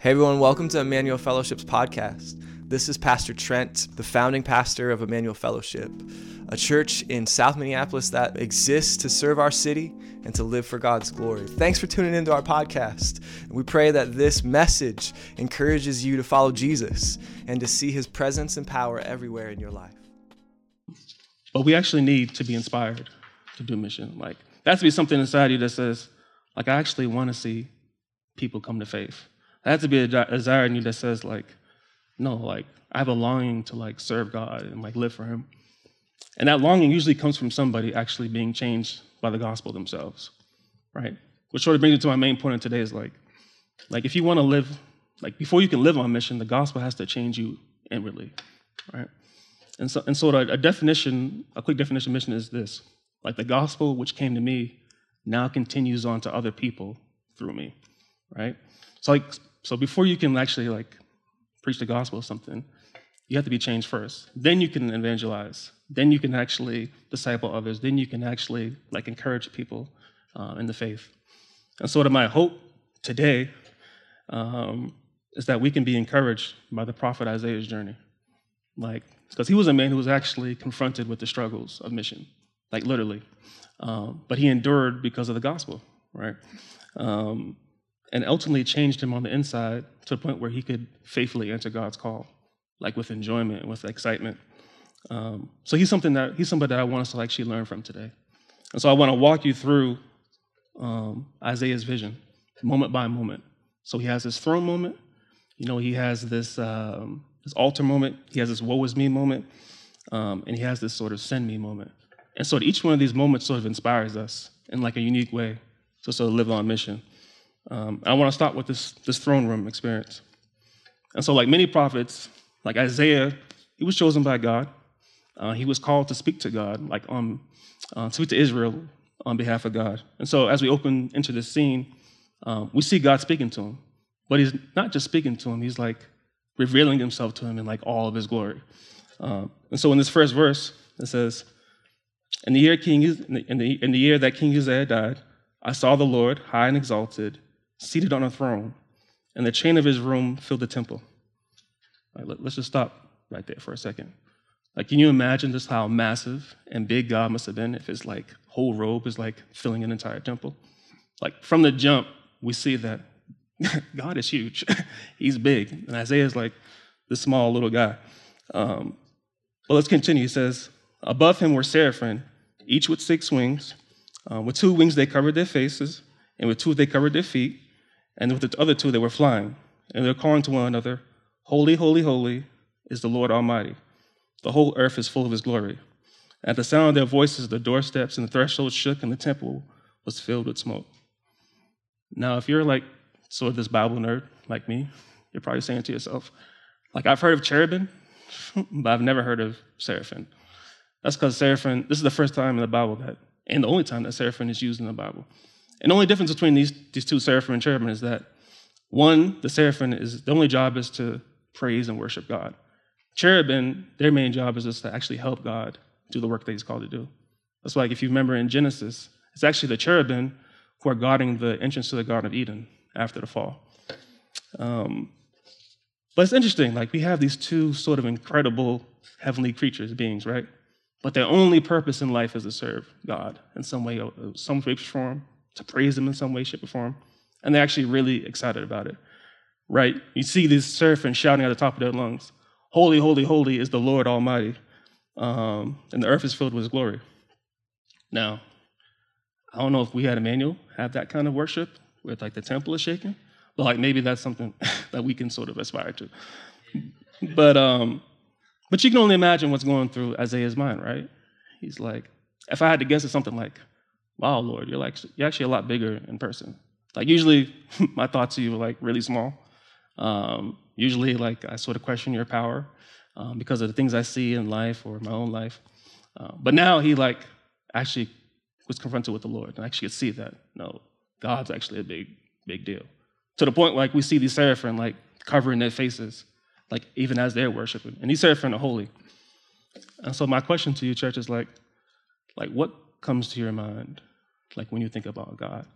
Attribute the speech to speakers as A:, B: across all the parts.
A: Hey everyone, welcome to Emmanuel Fellowship's podcast. This is Pastor Trent, the founding pastor of Emmanuel Fellowship, a church in South Minneapolis that exists to serve our city and to live for God's glory. Thanks for tuning into our podcast. We pray that this message encourages you to follow Jesus and to see his presence and power everywhere in your life.
B: But we actually need to be inspired to do mission. Like, that's be something inside you that says, like, I actually want to see people come to faith. There has to be a desire in you that says, like, no, like, I have a longing to like serve God and like live for Him. And that longing usually comes from somebody actually being changed by the gospel themselves, right? Which sort of brings me to my main point of today is like, like if you want to live, like before you can live on mission, the gospel has to change you inwardly, right? And so, and so a, a definition, a quick definition of mission is this: like the gospel which came to me now continues on to other people through me, right? So like so before you can actually like preach the gospel or something, you have to be changed first. Then you can evangelize. Then you can actually disciple others. Then you can actually like encourage people uh, in the faith. And sort of my hope today um, is that we can be encouraged by the prophet Isaiah's journey, like because he was a man who was actually confronted with the struggles of mission, like literally, um, but he endured because of the gospel, right? Um, and ultimately changed him on the inside to the point where he could faithfully answer God's call, like with enjoyment and with excitement. Um, so he's something that he's somebody that I want us to actually learn from today. And so I want to walk you through um, Isaiah's vision, moment by moment. So he has this throne moment, you know, he has this um, this altar moment, he has this woe is me moment, um, and he has this sort of send me moment. And so each one of these moments sort of inspires us in like a unique way to sort of live on mission. Um, I want to start with this, this throne room experience. And so, like many prophets, like Isaiah, he was chosen by God. Uh, he was called to speak to God, like um, uh, speak to Israel on behalf of God. And so, as we open into this scene, um, we see God speaking to him. But he's not just speaking to him; he's like revealing himself to him in like all of his glory. Um, and so, in this first verse, it says, "In the year King, in the, in the year that King Uzziah died, I saw the Lord high and exalted." Seated on a throne, and the chain of his room filled the temple. let, us just stop right there for a second. Like, can you imagine just how massive and big God must have been if his like whole robe is like filling an entire temple? Like from the jump, we see that God is huge. He's big, and Isaiah is like this small little guy. Um, well, let's continue. He says, Above him were seraphim, each with six wings. Uh, with two wings they covered their faces, and with two they covered their feet, and with the other two, they were flying. And they're calling to one another, Holy, holy, holy is the Lord Almighty. The whole earth is full of his glory. At the sound of their voices, the doorsteps and the threshold shook, and the temple was filled with smoke. Now, if you're like sort of this Bible nerd like me, you're probably saying to yourself, like, I've heard of cherubim, but I've never heard of seraphim. That's because seraphim, this is the first time in the Bible that, and the only time that seraphim is used in the Bible. And the only difference between these, these two seraphim and cherubim is that one, the seraphim is the only job is to praise and worship God. Cherubim, their main job is just to actually help God do the work that He's called to do. That's why, like, if you remember in Genesis, it's actually the cherubim who are guarding the entrance to the Garden of Eden after the fall. Um, but it's interesting, like, we have these two sort of incredible heavenly creatures, beings, right? But their only purpose in life is to serve God in some way, some shape, form, to praise him in some way, shape, or form. And they're actually really excited about it, right? You see these seraphim shouting at the top of their lungs, Holy, holy, holy is the Lord Almighty. Um, and the earth is filled with his glory. Now, I don't know if we had Emmanuel have that kind of worship where like the temple is shaking, but like maybe that's something that we can sort of aspire to. But um, but you can only imagine what's going through Isaiah's mind, right? He's like, if I had to guess, it's something like, wow, Lord, you're like you're actually a lot bigger in person. Like usually, my thoughts of you are like really small. Um, usually, like I sort of question your power um, because of the things I see in life or my own life. Uh, but now he like actually was confronted with the Lord and actually could see that no, God's actually a big, big deal. To the point like we see these seraphim like covering their faces, like even as they're worshiping, and these seraphim are holy. And so my question to you, church, is like, like what comes to your mind like when you think about God?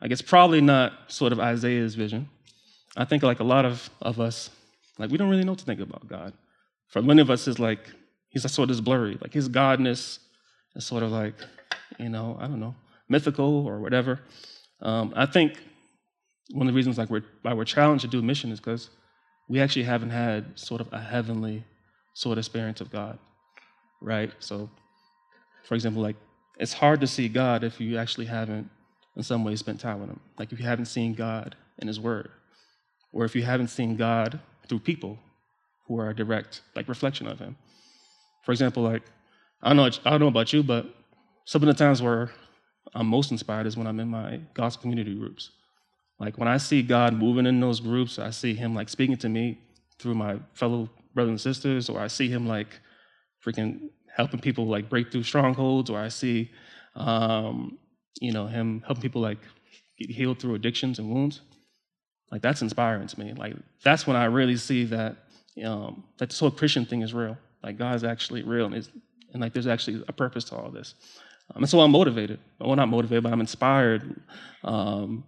B: Like it's probably not sort of Isaiah's vision. I think like a lot of, of us, like we don't really know what to think about God. For many of us, is like he's sort of blurry. Like his godness is sort of like, you know, I don't know, mythical or whatever. Um, I think one of the reasons like we're, why we're challenged to do mission is because we actually haven't had sort of a heavenly sort of experience of God, right? So, for example, like it's hard to see God if you actually haven't, in some way, spent time with Him. Like if you haven't seen God in His Word, or if you haven't seen God through people who are a direct like reflection of Him. For example, like I don't know, I don't know about you, but some of the times where I'm most inspired is when I'm in my gospel community groups. Like when I see God moving in those groups, I see Him like speaking to me through my fellow brothers and sisters, or I see Him like freaking helping people like break through strongholds, or I see, um, you know, Him helping people like get healed through addictions and wounds. Like that's inspiring to me. Like that's when I really see that um, that this whole Christian thing is real. Like God's actually real, and, and like there's actually a purpose to all this. Um, and so I'm motivated. Well, not motivated, but I'm inspired um,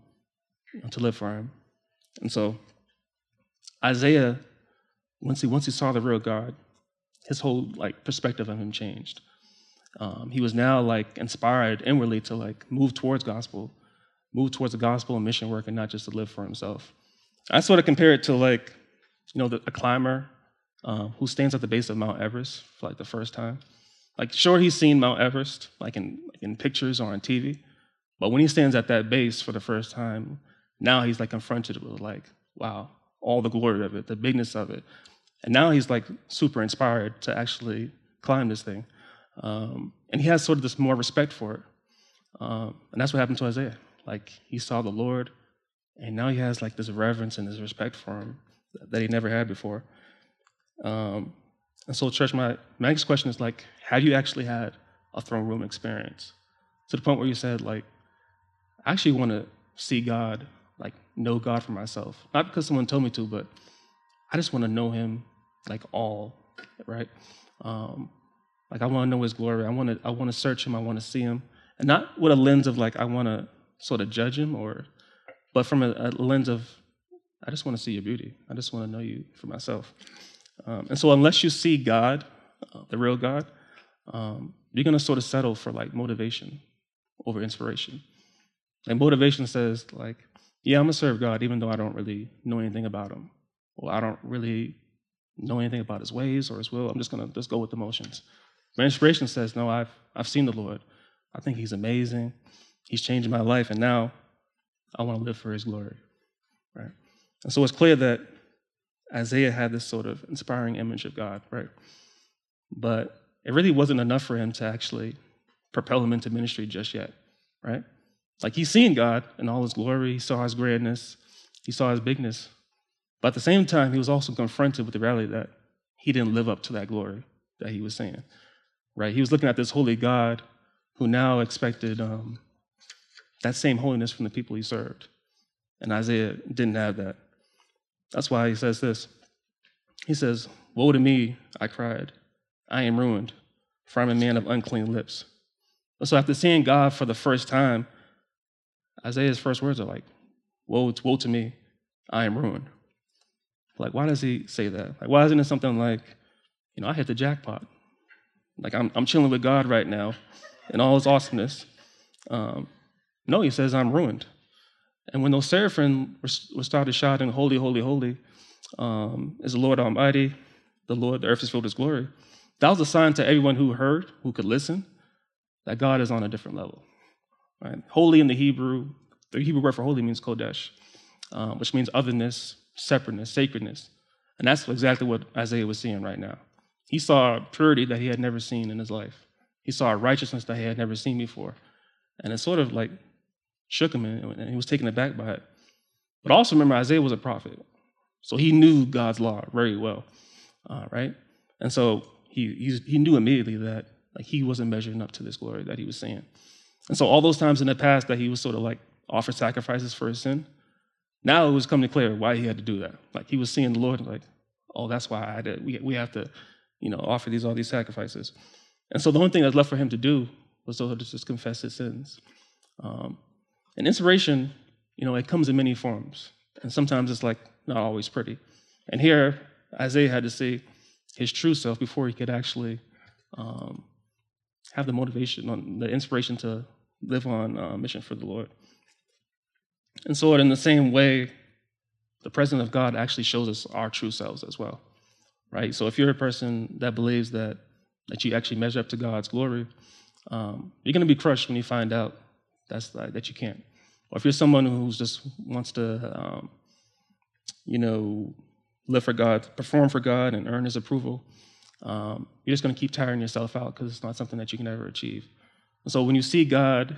B: to live for Him. And so Isaiah, once he once he saw the real God, his whole like perspective of him changed. Um, he was now like inspired inwardly to like move towards gospel, move towards the gospel and mission work, and not just to live for himself. I sort of compare it to like, you know, the, a climber um, who stands at the base of Mount Everest for like the first time. Like, sure, he's seen Mount Everest, like in, in pictures or on TV, but when he stands at that base for the first time, now he's like confronted with like, wow, all the glory of it, the bigness of it. And now he's like super inspired to actually climb this thing. Um, and he has sort of this more respect for it. Um, and that's what happened to Isaiah. Like he saw the Lord, and now he has like this reverence and this respect for him that he never had before. Um, and so, church, my, my next question is like, have you actually had a throne room experience to the point where you said, like, I actually want to see God, like, know God for myself? Not because someone told me to, but I just want to know Him, like, all, right? Um, like, I want to know His glory. I want to, I want to search Him. I want to see Him, and not with a lens of like I want to sort of judge Him, or, but from a, a lens of I just want to see your beauty. I just want to know you for myself. Um, and so, unless you see God, uh, the real God, um, you're going to sort of settle for like motivation over inspiration. And motivation says, like, yeah, I'm going to serve God even though I don't really know anything about him, or I don't really know anything about his ways or his will. I'm just going to just go with the motions. But inspiration says, no, I've, I've seen the Lord. I think he's amazing. He's changed my life, and now I want to live for his glory. Right? And so it's clear that Isaiah had this sort of inspiring image of God, right? But it really wasn't enough for him to actually propel him into ministry just yet, right? Like he's seen God in all his glory, he saw his grandness, he saw his bigness. But at the same time, he was also confronted with the reality that he didn't live up to that glory that he was seeing, right? He was looking at this holy God who now expected um, that same holiness from the people he served. And Isaiah didn't have that. That's why he says this. He says, Woe to me, I cried. I am ruined, for I'm a man of unclean lips. So after seeing God for the first time, Isaiah's first words are like, Woe, woe to me, I am ruined. Like, why does he say that? Like, why isn't it something like, you know, I hit the jackpot? Like, I'm, I'm chilling with God right now in all his awesomeness. Um, no, he says, I'm ruined. And when those seraphim were started shouting, Holy, holy, holy, um, is the Lord Almighty, the Lord, the earth is filled with glory, that was a sign to everyone who heard, who could listen, that God is on a different level. Right? Holy in the Hebrew, the Hebrew word for holy means kodesh, um, which means otherness, separateness, sacredness. And that's exactly what Isaiah was seeing right now. He saw purity that he had never seen in his life. He saw righteousness that he had never seen before. And it sort of like shook him and he was taken aback by it. But also remember, Isaiah was a prophet. So he knew God's law very well, uh, right? And so he, he knew immediately that like he wasn't measuring up to this glory that he was seeing. And so all those times in the past that he was sort of like offered sacrifices for his sin, now it was coming clear why he had to do that. Like he was seeing the Lord like, oh, that's why I had to, we, we have to, you know, offer these all these sacrifices. And so the only thing that's left for him to do was to just confess his sins. Um, and inspiration, you know, it comes in many forms. And sometimes it's like not always pretty. And here, Isaiah had to see his true self before he could actually um, have the motivation, the inspiration to live on uh, mission for the Lord. And so, in the same way, the presence of God actually shows us our true selves as well, right? So, if you're a person that believes that that you actually measure up to God's glory, um, you're going to be crushed when you find out that's that you can't. Or if you're someone who just wants to, um, you know, live for God, perform for God, and earn His approval, um, you're just going to keep tiring yourself out because it's not something that you can ever achieve. And so when you see God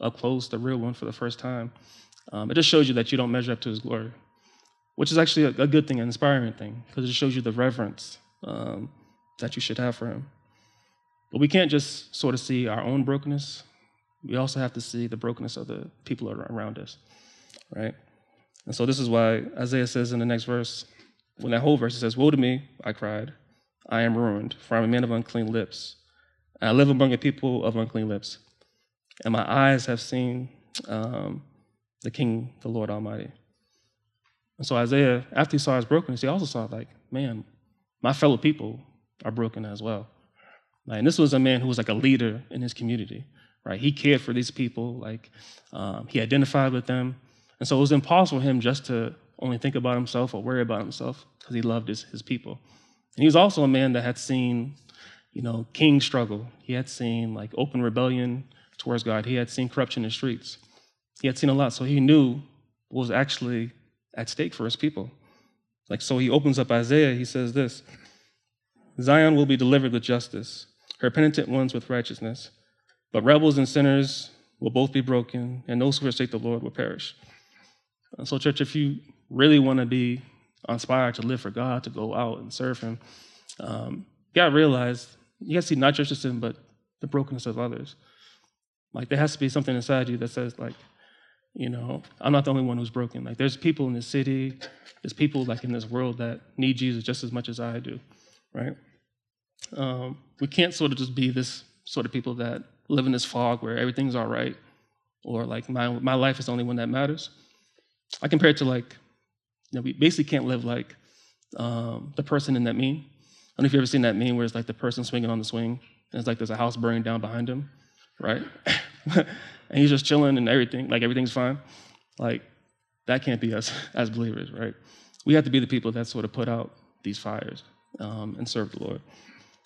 B: up close, the real one, for the first time, um, it just shows you that you don't measure up to His glory, which is actually a, a good thing, an inspiring thing, because it shows you the reverence um, that you should have for Him. But we can't just sort of see our own brokenness. We also have to see the brokenness of the people around us, right? And so this is why Isaiah says in the next verse, when that whole verse it says, Woe to me, I cried, I am ruined, for I am a man of unclean lips. I live among a people of unclean lips. And my eyes have seen um, the King, the Lord Almighty. And so Isaiah, after he saw his brokenness, he also saw, like, man, my fellow people are broken as well. Like, and this was a man who was like a leader in his community, right? He cared for these people, like um, he identified with them, and so it was impossible for him just to only think about himself or worry about himself because he loved his, his people. And he was also a man that had seen, you know, king struggle. He had seen like open rebellion towards God. He had seen corruption in the streets. He had seen a lot, so he knew what was actually at stake for his people. Like so, he opens up Isaiah. He says this: Zion will be delivered with justice her penitent ones with righteousness. But rebels and sinners will both be broken, and those who forsake the Lord will perish. So, church, if you really want to be inspired to live for God, to go out and serve Him, um, you got to realize you got to see not just your sin, but the brokenness of others. Like there has to be something inside you that says, like, you know, I'm not the only one who's broken. Like there's people in this city, there's people like in this world that need Jesus just as much as I do, right? Um, we can't sort of just be this sort of people that live in this fog where everything's all right, or like my my life is the only one that matters. I compare it to like, you know, we basically can't live like um, the person in that meme. I don't know if you've ever seen that meme where it's like the person swinging on the swing, and it's like there's a house burning down behind him, right? and he's just chilling and everything, like everything's fine. Like that can't be us as believers, right? We have to be the people that sort of put out these fires um, and serve the Lord.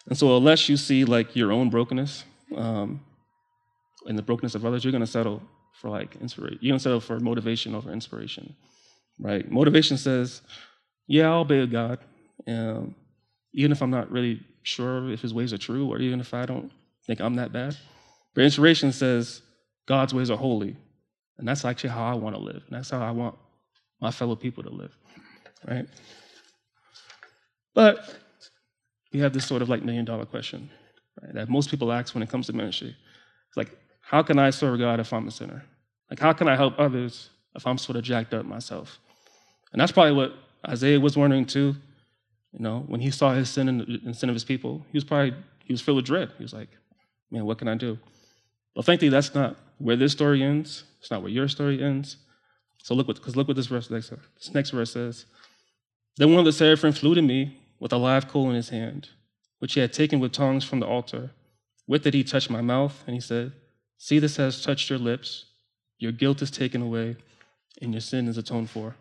B: And so, unless you see like your own brokenness um, and the brokenness of others, you're going to settle for like inspiration. You're going to settle for motivation over inspiration, right? Motivation says, "Yeah, I'll obey God, um, even if I'm not really sure if His ways are true, or even if I don't think I'm that bad." But inspiration says, "God's ways are holy, and that's actually how I want to live. And that's how I want my fellow people to live, right?" But we have this sort of like million dollar question right, that most people ask when it comes to ministry. It's like, how can I serve God if I'm a sinner? Like, how can I help others if I'm sort of jacked up myself? And that's probably what Isaiah was wondering too. You know, when he saw his sin and the sin of his people, he was probably he was filled with dread. He was like, "Man, what can I do?" Well, thankfully, that's not where this story ends. It's not where your story ends. So look what, because look what this verse next, this next verse says. Then one of the seraphim flew to me with a live coal in his hand, which he had taken with tongs from the altar. With it, he touched my mouth, and he said, See, this has touched your lips. Your guilt is taken away, and your sin is atoned for.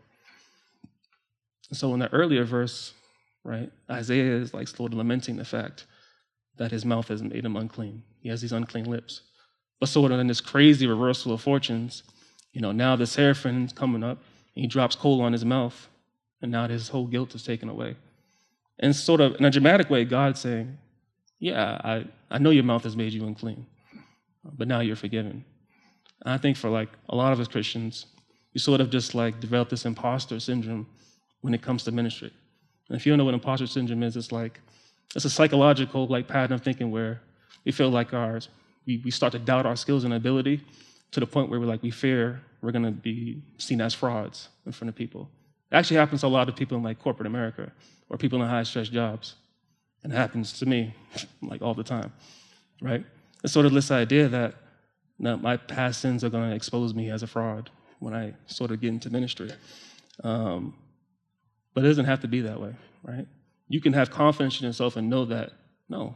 B: So, in the earlier verse, right, Isaiah is like sort of lamenting the fact that his mouth has made him unclean. He has these unclean lips. But sort of in this crazy reversal of fortunes, you know, now the seraphim's coming up, and he drops coal on his mouth, and now his whole guilt is taken away. And sort of in a dramatic way, God saying, Yeah, I, I know your mouth has made you unclean, but now you're forgiven. And I think for like a lot of us Christians, we sort of just like develop this imposter syndrome when it comes to ministry. And if you don't know what imposter syndrome is, it's like it's a psychological like pattern of thinking where we feel like ours, we, we start to doubt our skills and ability to the point where we're like we fear we're gonna be seen as frauds in front of people. It actually happens to a lot of people in like corporate America or people in high stress jobs. And it happens to me like all the time, right? It's sort of this idea that now, my past sins are going to expose me as a fraud when I sort of get into ministry. Um, But it doesn't have to be that way, right? You can have confidence in yourself and know that, no,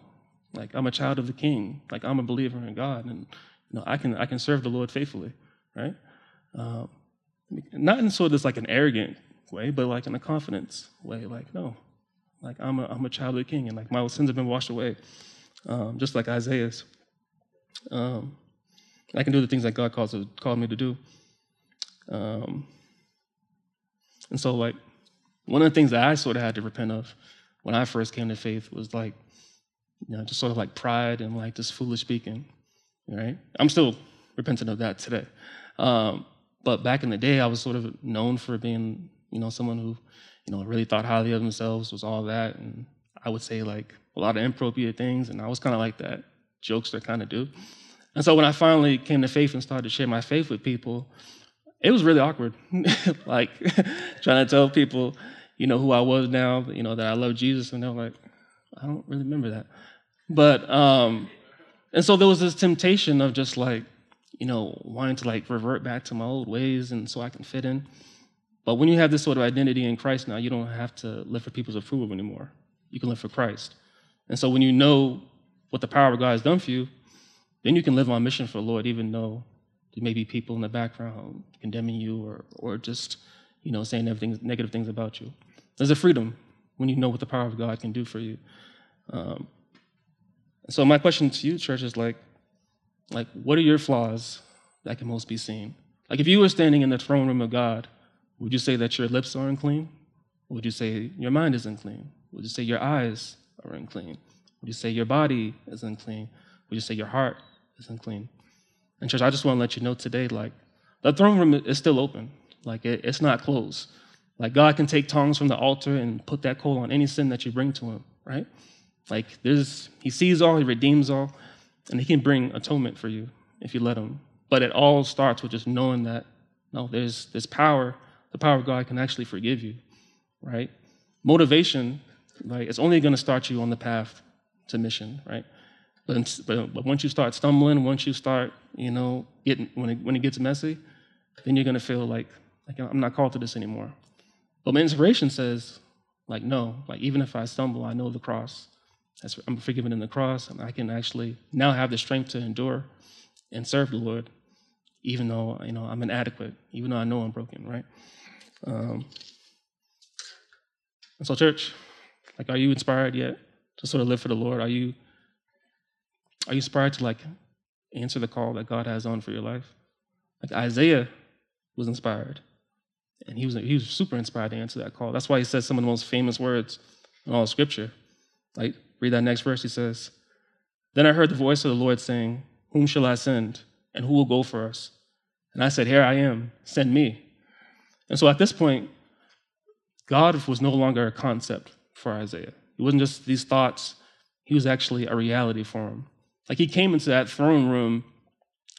B: like I'm a child of the king, like I'm a believer in God, and you know, I can I can serve the Lord faithfully, right? Um, not in sort of this like an arrogant way, but like in a confidence way, like, no, like I'm a, I'm a child of the king, and like my sins have been washed away, um, just like Isaiah's. Um, I can do the things that God calls called me to do. Um, and so, like, one of the things that I sort of had to repent of when I first came to faith was like, you know, just sort of like pride and like this foolish speaking, right? I'm still repentant of that today. Um, but back in the day, I was sort of known for being, you know, someone who, you know, really thought highly of themselves, was all that. And I would say like a lot of inappropriate things. And I was kind of like that jokester kind of do. And so when I finally came to faith and started to share my faith with people, it was really awkward. like trying to tell people, you know, who I was now, you know, that I love Jesus, and they're like, I don't really remember that. But um, and so there was this temptation of just like, you know, wanting to like revert back to my old ways and so I can fit in. But when you have this sort of identity in Christ now, you don't have to live for people's approval anymore. You can live for Christ. And so when you know what the power of God has done for you, then you can live on mission for the Lord, even though there may be people in the background condemning you or, or just, you know, saying everything negative things about you. There's a freedom when you know what the power of God can do for you. Um, so my question to you, church, is like, like, what are your flaws that can most be seen? Like, if you were standing in the throne room of God, would you say that your lips are unclean? Would you say your mind is unclean? Would you say your eyes are unclean? Would you say your body is unclean? Would you say your heart is unclean? And church, I just want to let you know today, like, the throne room is still open. Like, it, it's not closed. Like, God can take tongs from the altar and put that coal on any sin that you bring to Him, right? Like, there's, He sees all, He redeems all, and He can bring atonement for you if you let Him. But it all starts with just knowing that, no, there's, there's power. The power of God can actually forgive you, right? Motivation, like, it's only to start you on the path to mission, right? But, but, once you start stumbling, once you start, you know, getting, when it, when it gets messy, then you're going to feel like, like, I'm not called to this anymore. But my inspiration says, like, no, like, even if I stumble, I know the cross. I'm forgiven in the cross, and I can actually now have the strength to endure and serve the Lord, even though, you know, I'm inadequate, even though I know I'm broken, right? Um, and so, church, like, are you inspired yet to sort of live for the Lord? Are you are you inspired to like answer the call that God has on for your life? Like Isaiah was inspired. And he was, he was super inspired to answer that call. That's why he says some of the most famous words in all of Scripture. Like, read that next verse. He says, Then I heard the voice of the Lord saying, Whom shall I send? And who will go for us? And I said, Here I am, send me. And so at this point, God was no longer a concept for Isaiah. It wasn't just these thoughts, he was actually a reality for him. Like he came into that throne room,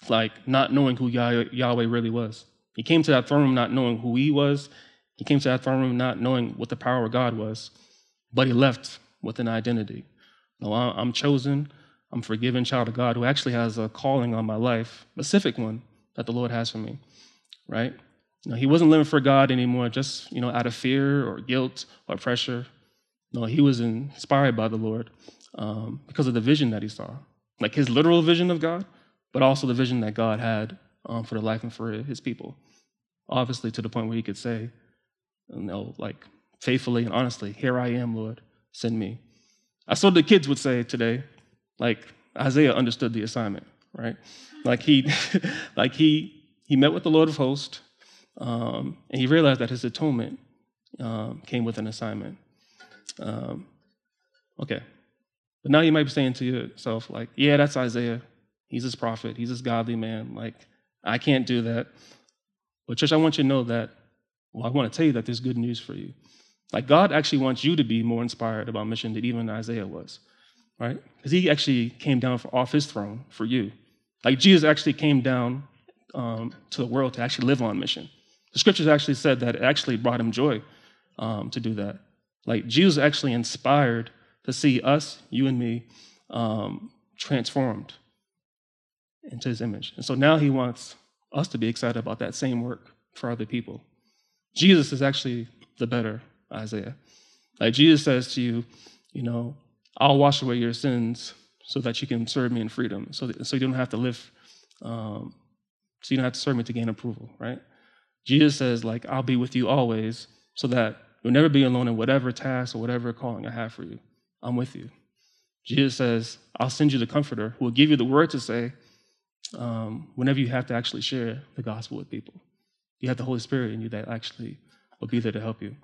B: like not knowing who Yahweh really was. He came to that throne room not knowing who he was. He came to that throne room not knowing what the power of God was, but he left with an identity. No, I'm chosen. I'm forgiven child of God who actually has a calling on my life, specific one that the Lord has for me, right? No, he wasn't living for God anymore, just you know, out of fear or guilt or pressure. No, he was inspired by the Lord um, because of the vision that he saw like his literal vision of God, but also the vision that God had um, for the life and for his people. Obviously, to the point where he could say, you know, like faithfully and honestly, here I am, Lord, send me. I saw the kids would say today, like Isaiah understood the assignment, right? Like he, like he, he met with the Lord of hosts, um, and he realized that his atonement um, came with an assignment. Um, okay, but now you might be saying to yourself, like, yeah, that's Isaiah. He's his prophet. He's this godly man. Like, I can't do that. But, church, I want you to know that, well, I want to tell you that there's good news for you. Like, God actually wants you to be more inspired about mission than even Isaiah was, right? Because he actually came down off his throne for you. Like, Jesus actually came down um, to the world to actually live on mission. The scriptures actually said that it actually brought him joy um, to do that. Like, Jesus actually inspired to see us, you and me, um, transformed into his image. And so now he wants us to be excited about that same work for other people. Jesus is actually the better Isaiah. Like Jesus says to you, you know, I'll wash away your sins so that you can serve me in freedom. So, so you don't have to live, um, so you don't have to serve me to gain approval, right? Jesus says, like, I'll be with you always so that you'll never be alone in whatever task or whatever calling I have for you. I'm with you. Jesus says, I'll send you the comforter who will give you the word to say um, whenever you have to actually share the gospel with people. You have the Holy Spirit in you that actually will be there to help you.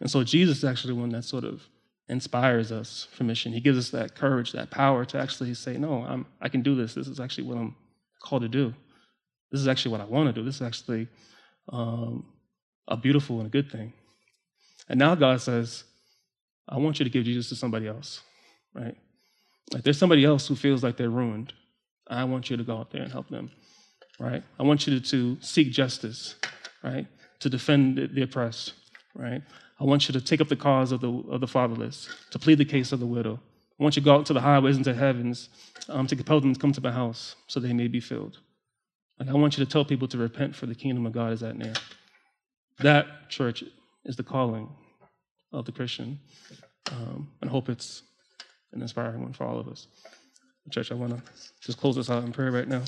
B: And so Jesus is actually the one that sort of inspires us for mission. He gives us that courage, that power to actually say, no, I'm, I can do this. This is actually what I'm called to do. This is actually what I want to do. This is actually um, a beautiful and a good thing. And now God says, I want you to give Jesus to somebody else, right? Like there's somebody else who feels like they're ruined. I want you to go out there and help them, right? I want you to, to seek justice, right? To defend the, the oppressed, right? I want you to take up the cause of the, of the fatherless, to plead the case of the widow. I want you to go out to the highways and to the heavens um, to compel them to come to my house so they may be filled. Like I want you to tell people to repent for the kingdom of God is at near. That, church, is the calling of the Christian. Um, and hope it's an inspiring one for all of us. Church, I want to just close this out in prayer right now.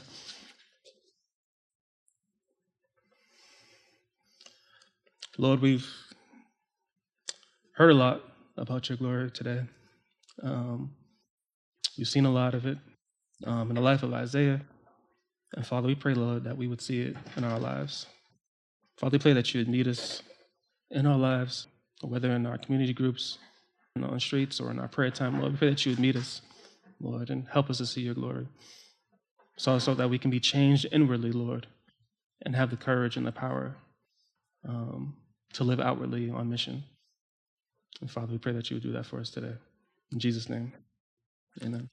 B: Lord, we've heard a lot about your glory today. Um, we've seen a lot of it um, in the life of Isaiah. And Father, we pray, Lord, that we would see it in our lives. Father, we pray that you would meet us in our lives, whether in our community groups, on the streets, or in our prayer time, Lord. We pray that you would meet us, Lord, and help us to see your glory. So, so that we can be changed inwardly, Lord, and have the courage and the power um, to live outwardly on mission. And Father, we pray that you would do that for us today. In Jesus' name, amen.